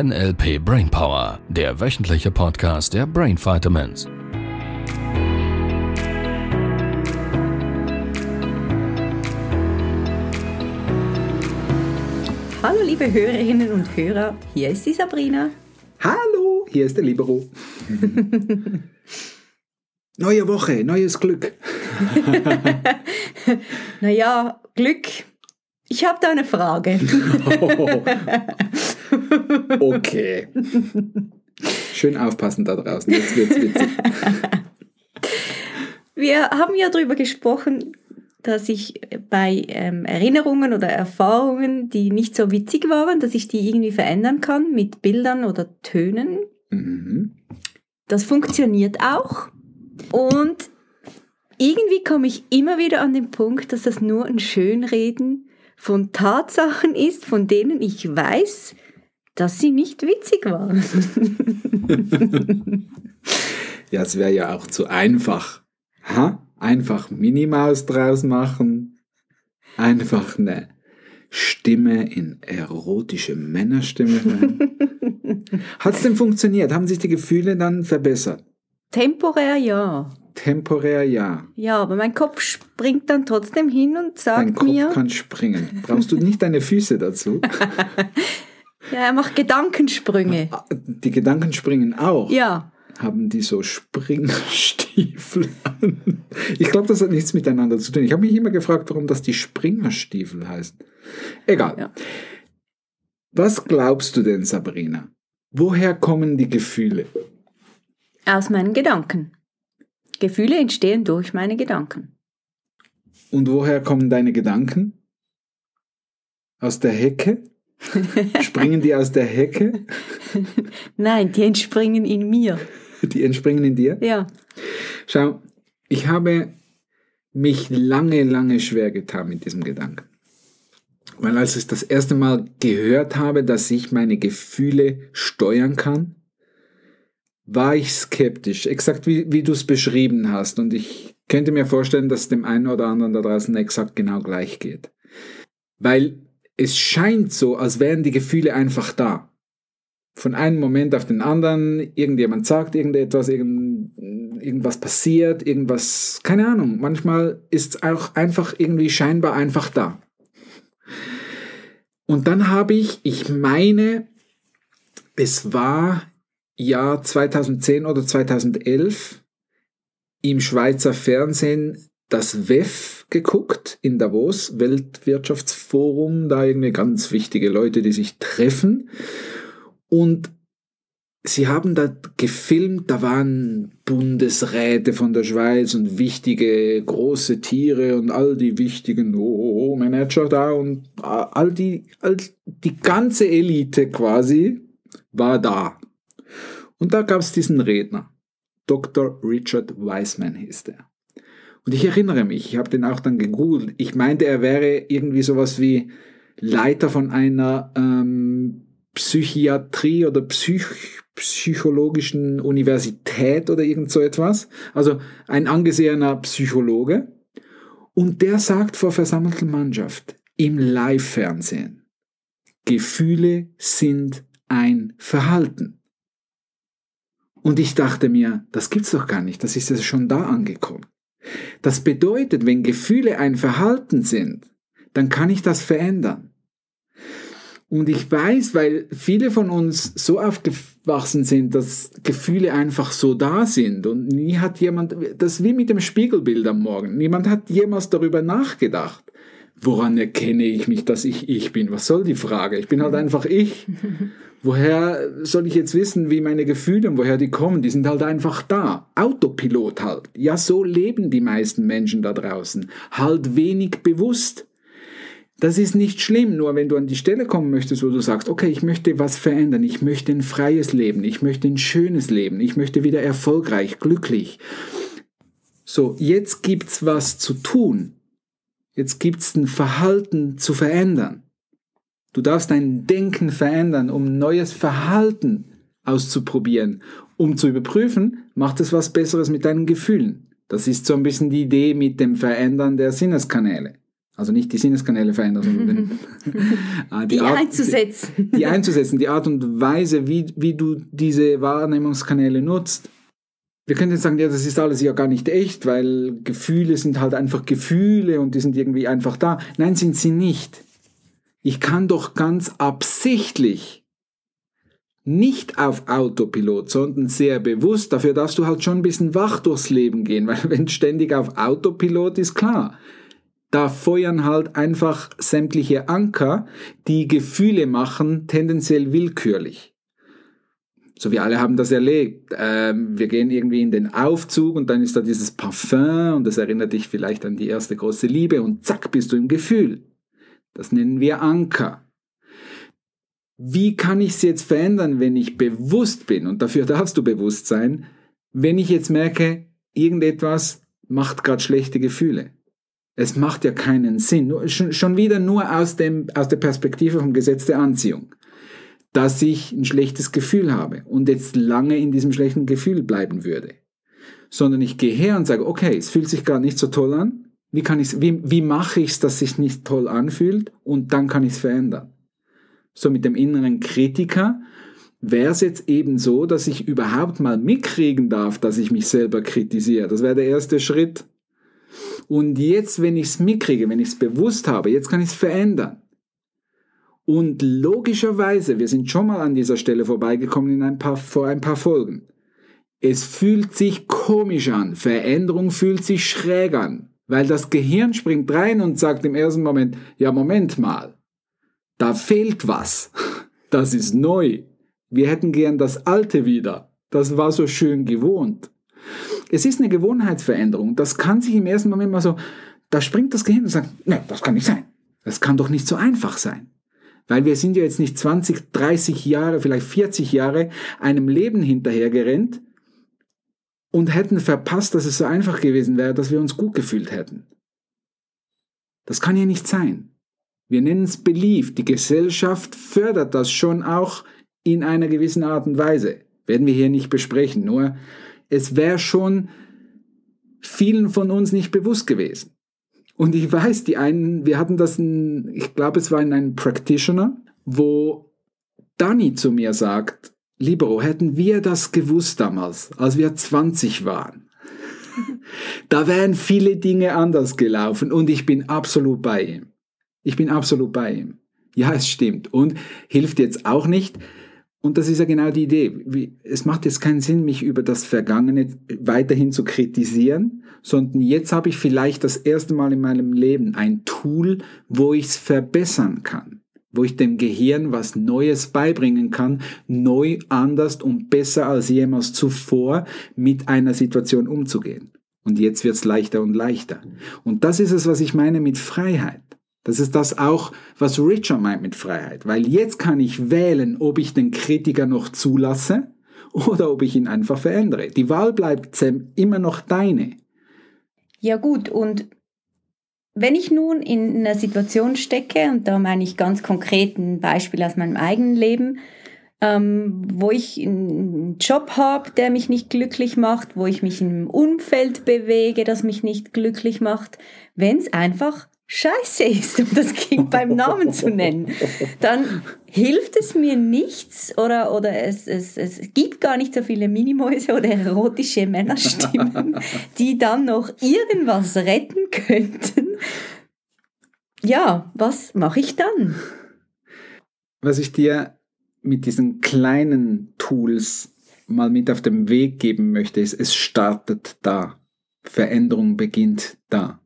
NLP Brainpower, der wöchentliche Podcast der Brain Vitamins. Hallo liebe Hörerinnen und Hörer, hier ist die Sabrina. Hallo, hier ist der Libero. Neue Woche, neues Glück. naja, Glück. Ich habe da eine Frage. okay. Schön aufpassen da draußen, jetzt wird's witzig. Wir haben ja darüber gesprochen, dass ich bei ähm, Erinnerungen oder Erfahrungen, die nicht so witzig waren, dass ich die irgendwie verändern kann mit Bildern oder Tönen. Mhm. Das funktioniert auch. Und irgendwie komme ich immer wieder an den Punkt, dass das nur ein Schönreden von Tatsachen ist, von denen ich weiß, dass sie nicht witzig waren. ja, es wäre ja auch zu einfach. Ha? Einfach Minimaus draus machen. Einfach eine Stimme in erotische Männerstimme. Hat es denn funktioniert? Haben sich die Gefühle dann verbessert? Temporär ja. Temporär ja. Ja, aber mein Kopf springt dann trotzdem hin und sagt Dein Kopf mir. kann springen. Brauchst du nicht deine Füße dazu? ja, er macht Gedankensprünge. Ah, die Gedanken springen auch. Ja. Haben die so Springerstiefel an? Ich glaube, das hat nichts miteinander zu tun. Ich habe mich immer gefragt, warum das die Springerstiefel heißen. Egal. Ja. Was glaubst du denn, Sabrina? Woher kommen die Gefühle? Aus meinen Gedanken. Gefühle entstehen durch meine Gedanken. Und woher kommen deine Gedanken? Aus der Hecke? Springen die aus der Hecke? Nein, die entspringen in mir. Die entspringen in dir? Ja. Schau, ich habe mich lange, lange schwer getan mit diesem Gedanken. Weil als ich das erste Mal gehört habe, dass ich meine Gefühle steuern kann, war ich skeptisch, exakt wie, wie du es beschrieben hast. Und ich könnte mir vorstellen, dass es dem einen oder anderen da draußen exakt genau gleich geht. Weil es scheint so, als wären die Gefühle einfach da. Von einem Moment auf den anderen, irgendjemand sagt irgendetwas, irgend, irgendwas passiert, irgendwas, keine Ahnung. Manchmal ist es auch einfach irgendwie scheinbar einfach da. Und dann habe ich, ich meine, es war Jahr 2010 oder 2011 im Schweizer Fernsehen das WEF geguckt in Davos, Weltwirtschaftsforum, da irgendwie ganz wichtige Leute, die sich treffen. Und sie haben da gefilmt, da waren Bundesräte von der Schweiz und wichtige große Tiere und all die wichtigen oh, Manager da und all die, all die ganze Elite quasi war da. Und da gab es diesen Redner. Dr. Richard Wiseman hieß der. Und ich erinnere mich, ich habe den auch dann gegoogelt. Ich meinte, er wäre irgendwie sowas wie Leiter von einer ähm, Psychiatrie oder Psych psychologischen Universität oder irgend so etwas. Also ein angesehener Psychologe. Und der sagt vor versammelter Mannschaft im Live-Fernsehen, Gefühle sind ein Verhalten. Und ich dachte mir, das gibt's doch gar nicht, das ist ja schon da angekommen. Das bedeutet, wenn Gefühle ein Verhalten sind, dann kann ich das verändern. Und ich weiß, weil viele von uns so aufgewachsen sind, dass Gefühle einfach so da sind und nie hat jemand, das ist wie mit dem Spiegelbild am Morgen, niemand hat jemals darüber nachgedacht. Woran erkenne ich mich, dass ich ich bin? Was soll die Frage? Ich bin halt einfach ich. Woher soll ich jetzt wissen, wie meine Gefühle und woher die kommen? Die sind halt einfach da. Autopilot halt. Ja, so leben die meisten Menschen da draußen. Halt wenig bewusst. Das ist nicht schlimm, nur wenn du an die Stelle kommen möchtest, wo du sagst, okay, ich möchte was verändern, ich möchte ein freies Leben, ich möchte ein schönes Leben, ich möchte wieder erfolgreich, glücklich. So, jetzt gibt's was zu tun. Jetzt gibt's ein Verhalten zu verändern. Du darfst dein Denken verändern, um neues Verhalten auszuprobieren, um zu überprüfen, macht es was Besseres mit deinen Gefühlen. Das ist so ein bisschen die Idee mit dem Verändern der Sinneskanäle. Also nicht die Sinneskanäle verändern, sondern ah, die, die Art, einzusetzen. Die, die, einzusetzen, die Art und Weise, wie, wie du diese Wahrnehmungskanäle nutzt. Wir können jetzt sagen, ja, das ist alles ja gar nicht echt, weil Gefühle sind halt einfach Gefühle und die sind irgendwie einfach da. Nein, sind sie nicht. Ich kann doch ganz absichtlich nicht auf Autopilot, sondern sehr bewusst. Dafür darfst du halt schon ein bisschen wach durchs Leben gehen, weil wenn ständig auf Autopilot ist klar, da feuern halt einfach sämtliche Anker, die Gefühle machen, tendenziell willkürlich. So wie alle haben das erlebt. Ähm, wir gehen irgendwie in den Aufzug und dann ist da dieses Parfum und das erinnert dich vielleicht an die erste große Liebe und zack bist du im Gefühl. Das nennen wir Anker wie kann ich es jetzt verändern, wenn ich bewusst bin? Und dafür darfst du bewusst sein, wenn ich jetzt merke, irgendetwas macht gerade schlechte Gefühle. Es macht ja keinen Sinn. Schon wieder nur aus, dem, aus der Perspektive vom Gesetz der Anziehung. Dass ich ein schlechtes Gefühl habe und jetzt lange in diesem schlechten Gefühl bleiben würde. Sondern ich gehe her und sage, okay, es fühlt sich gerade nicht so toll an. Wie, kann ich's, wie, wie mache ich es, dass es sich nicht toll anfühlt? Und dann kann ich es verändern so mit dem inneren Kritiker, wäre es jetzt eben so, dass ich überhaupt mal mitkriegen darf, dass ich mich selber kritisiere. Das wäre der erste Schritt. Und jetzt, wenn ich es mitkriege, wenn ich es bewusst habe, jetzt kann ich es verändern. Und logischerweise, wir sind schon mal an dieser Stelle vorbeigekommen in ein paar, vor ein paar Folgen. Es fühlt sich komisch an. Veränderung fühlt sich schräg an. Weil das Gehirn springt rein und sagt im ersten Moment, ja, Moment mal da fehlt was. Das ist neu. Wir hätten gern das Alte wieder. Das war so schön gewohnt. Es ist eine Gewohnheitsveränderung. Das kann sich im ersten Moment mal so, da springt das Gehirn und sagt, nein, das kann nicht sein. Das kann doch nicht so einfach sein. Weil wir sind ja jetzt nicht 20, 30 Jahre, vielleicht 40 Jahre einem Leben hinterhergerennt und hätten verpasst, dass es so einfach gewesen wäre, dass wir uns gut gefühlt hätten. Das kann ja nicht sein. Wir nennen es Belief. Die Gesellschaft fördert das schon auch in einer gewissen Art und Weise. Werden wir hier nicht besprechen. Nur es wäre schon vielen von uns nicht bewusst gewesen. Und ich weiß, die einen, wir hatten das, in, ich glaube, es war in einem Practitioner, wo Danny zu mir sagt, Libero, hätten wir das gewusst damals, als wir 20 waren, da wären viele Dinge anders gelaufen und ich bin absolut bei ihm. Ich bin absolut bei ihm. Ja, es stimmt. Und hilft jetzt auch nicht. Und das ist ja genau die Idee. Es macht jetzt keinen Sinn, mich über das Vergangene weiterhin zu kritisieren, sondern jetzt habe ich vielleicht das erste Mal in meinem Leben ein Tool, wo ich es verbessern kann, wo ich dem Gehirn was Neues beibringen kann, neu, anders und besser als jemals zuvor mit einer Situation umzugehen. Und jetzt wird es leichter und leichter. Und das ist es, was ich meine mit Freiheit. Das ist das auch, was Richard meint mit Freiheit. Weil jetzt kann ich wählen, ob ich den Kritiker noch zulasse oder ob ich ihn einfach verändere. Die Wahl bleibt Sam immer noch deine. Ja gut, und wenn ich nun in einer Situation stecke, und da meine ich ganz konkret ein Beispiel aus meinem eigenen Leben, ähm, wo ich einen Job habe, der mich nicht glücklich macht, wo ich mich in einem Umfeld bewege, das mich nicht glücklich macht, wenn es einfach scheiße ist, um das Kind beim Namen zu nennen, dann hilft es mir nichts oder, oder es, es, es gibt gar nicht so viele Minimäuse oder erotische Männerstimmen, die dann noch irgendwas retten könnten. Ja, was mache ich dann? Was ich dir mit diesen kleinen Tools mal mit auf den Weg geben möchte, ist, es startet da. Veränderung beginnt da.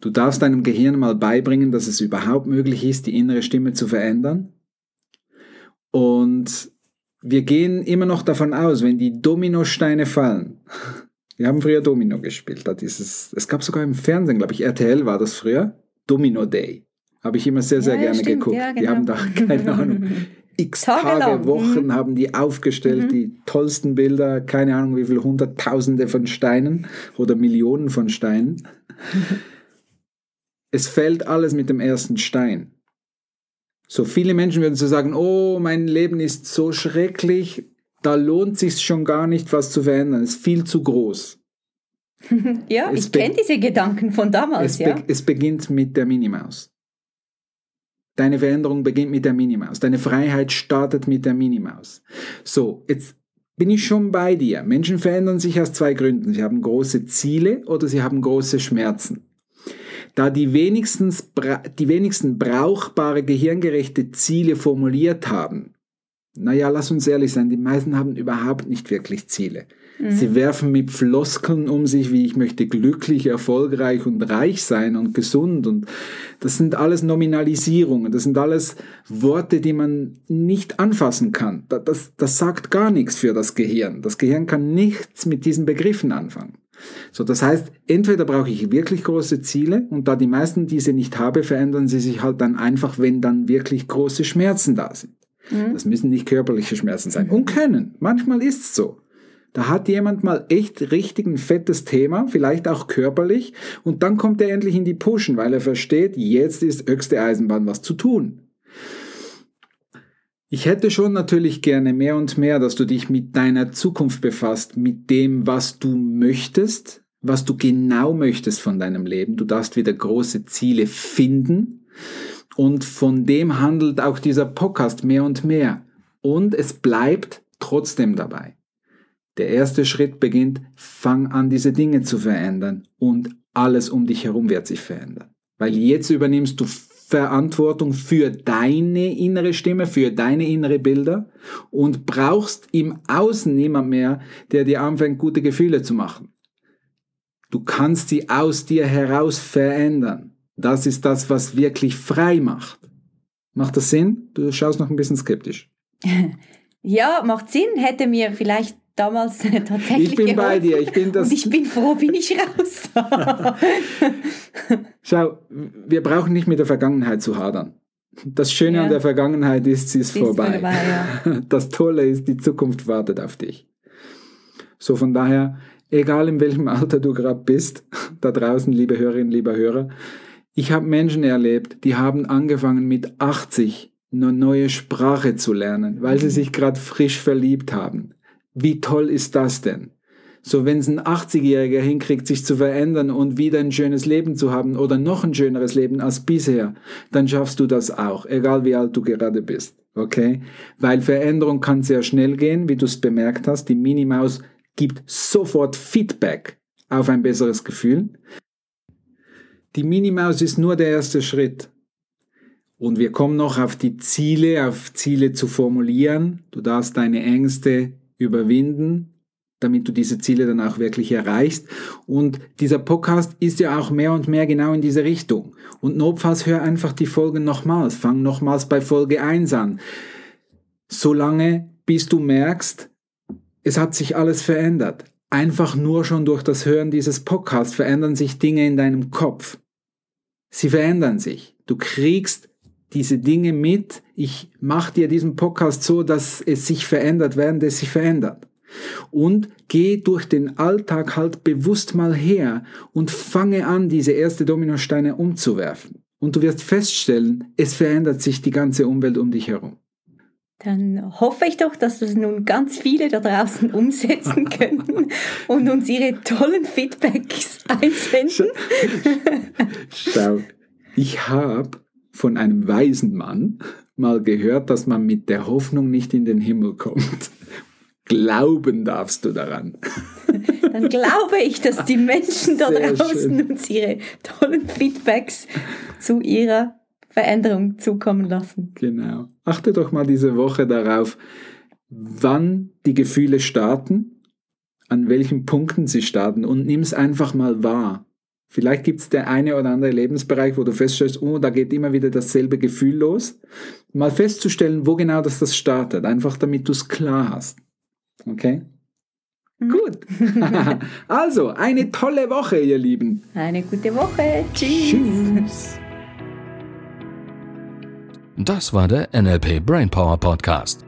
Du darfst deinem Gehirn mal beibringen, dass es überhaupt möglich ist, die innere Stimme zu verändern. Und wir gehen immer noch davon aus, wenn die Dominosteine fallen. Wir haben früher Domino gespielt. Da dieses, es gab sogar im Fernsehen, glaube ich, RTL war das früher. Domino Day. Habe ich immer sehr, sehr ja, gerne stimmt, geguckt. Ja, genau. Die haben da, keine Ahnung, x Tage, Tage Wochen mhm. haben die aufgestellt, mhm. die tollsten Bilder, keine Ahnung wie viele Hunderttausende von Steinen oder Millionen von Steinen. es fällt alles mit dem ersten Stein. So viele Menschen würden so sagen, oh, mein Leben ist so schrecklich, da lohnt sich schon gar nicht, was zu verändern, es ist viel zu groß. ja, Es ich kenne diese Gedanken von damals, Es, ja. be es beginnt mit der Minimaus. Deine Veränderung beginnt mit der Minimaus. Deine Freiheit startet mit der Minimaus. So, jetzt bin ich schon bei dir. Menschen verändern sich aus zwei Gründen. Sie haben große Ziele oder sie haben große Schmerzen. Da die, wenigstens, die wenigsten brauchbare gehirngerechte Ziele formuliert haben, naja, lass uns ehrlich sein, die meisten haben überhaupt nicht wirklich Ziele. Sie werfen mit Floskeln um sich, wie ich möchte glücklich, erfolgreich und reich sein und gesund. Und das sind alles Nominalisierungen, das sind alles Worte, die man nicht anfassen kann. Da- Das, das sagt gar nichts für das Gehirn. Das Gehirn kann nichts mit diesen Begriffen anfangen. So, das heißt, entweder brauche ich wirklich große Ziele und da die meisten diese nicht habe, verändern sie sich halt dann einfach, wenn dann wirklich große Schmerzen da sind. Das müssen nicht körperliche Schmerzen sein. Und können. Manchmal ist es so. Da hat jemand mal echt richtig ein fettes Thema, vielleicht auch körperlich, und dann kommt er endlich in die Pushen, weil er versteht, jetzt ist höchste Eisenbahn was zu tun. Ich hätte schon natürlich gerne mehr und mehr, dass du dich mit deiner Zukunft befasst, mit dem, was du möchtest, was du genau möchtest von deinem Leben. Du darfst wieder große Ziele finden. Und von dem handelt auch dieser Podcast mehr und mehr. Und es bleibt trotzdem dabei. Der erste Schritt beginnt, fang an, diese Dinge zu verändern und alles um dich herum wird sich verändern. Weil jetzt übernimmst du Verantwortung für deine innere Stimme, für deine innere Bilder und brauchst im Außen niemand mehr, der dir anfängt, gute Gefühle zu machen. Du kannst sie aus dir heraus verändern. Das ist das, was wirklich frei macht. Macht das Sinn? Du schaust noch ein bisschen skeptisch. Ja, macht Sinn, hätte mir vielleicht damals tatsächlich Ich bin bei geholfen. dir. Ich bin das. Und ich bin froh, bin ich raus. Schau, wir brauchen nicht mit der Vergangenheit zu hadern. Das Schöne Ja. an der Vergangenheit ist, sie ist, Sie ist vorbei. vorbei, ja. Das Tolle ist, die Zukunft wartet auf dich. So von daher, egal in welchem Alter du gerade bist, da draußen, liebe Hörerinnen, lieber Hörer, ich habe Menschen erlebt, die haben angefangen mit 80 eine neue Sprache zu lernen, weil sie sich gerade frisch verliebt haben. Wie toll ist das denn? So, wenn es ein 80-Jähriger hinkriegt, sich zu verändern und wieder ein schönes Leben zu haben oder noch ein schöneres Leben als bisher, dann schaffst du das auch, egal wie alt du gerade bist. Okay? Weil Veränderung kann sehr schnell gehen, wie du es bemerkt hast. Die Minimaus gibt sofort Feedback auf ein besseres Gefühl. Die Minimaus ist nur der erste Schritt. Und wir kommen noch auf die Ziele, auf Ziele zu formulieren. Du darfst deine Ängste überwinden, damit du diese Ziele dann auch wirklich erreichst. Und dieser Podcast ist ja auch mehr und mehr genau in diese Richtung. Und notfalls hör einfach die Folgen nochmals. Fang nochmals bei Folge 1 an. Solange bis du merkst, es hat sich alles verändert. Einfach nur schon durch das Hören dieses Podcasts verändern sich Dinge in deinem Kopf. Sie verändern sich. Du kriegst diese Dinge mit. Ich mache dir diesen Podcast so, dass es sich verändert, während es sich verändert. Und geh durch den Alltag halt bewusst mal her und fange an, diese erste Dominosteine umzuwerfen. Und du wirst feststellen, es verändert sich die ganze Umwelt um dich herum. Dann hoffe ich doch, dass das nun ganz viele da draußen umsetzen können und uns ihre tollen Feedbacks einsenden. Schau, ich habe von einem weisen Mann mal gehört, dass man mit der Hoffnung nicht in den Himmel kommt. Glauben darfst du daran. Dann glaube ich, dass die Menschen da Sehr draußen schön. uns ihre tollen Feedbacks zu ihrer Veränderung zukommen lassen. Genau. Achte doch mal diese Woche darauf, wann die Gefühle starten, an welchen Punkten sie starten und nimm es einfach mal wahr. Vielleicht gibt es der eine oder andere Lebensbereich, wo du feststellst, oh, da geht immer wieder dasselbe Gefühl los. Mal festzustellen, wo genau das, das startet, einfach damit du es klar hast. Okay? Mhm. Gut. also, eine tolle Woche, ihr Lieben. Eine gute Woche. Tschüss. Tschüss. Das war der NLP Brainpower Podcast.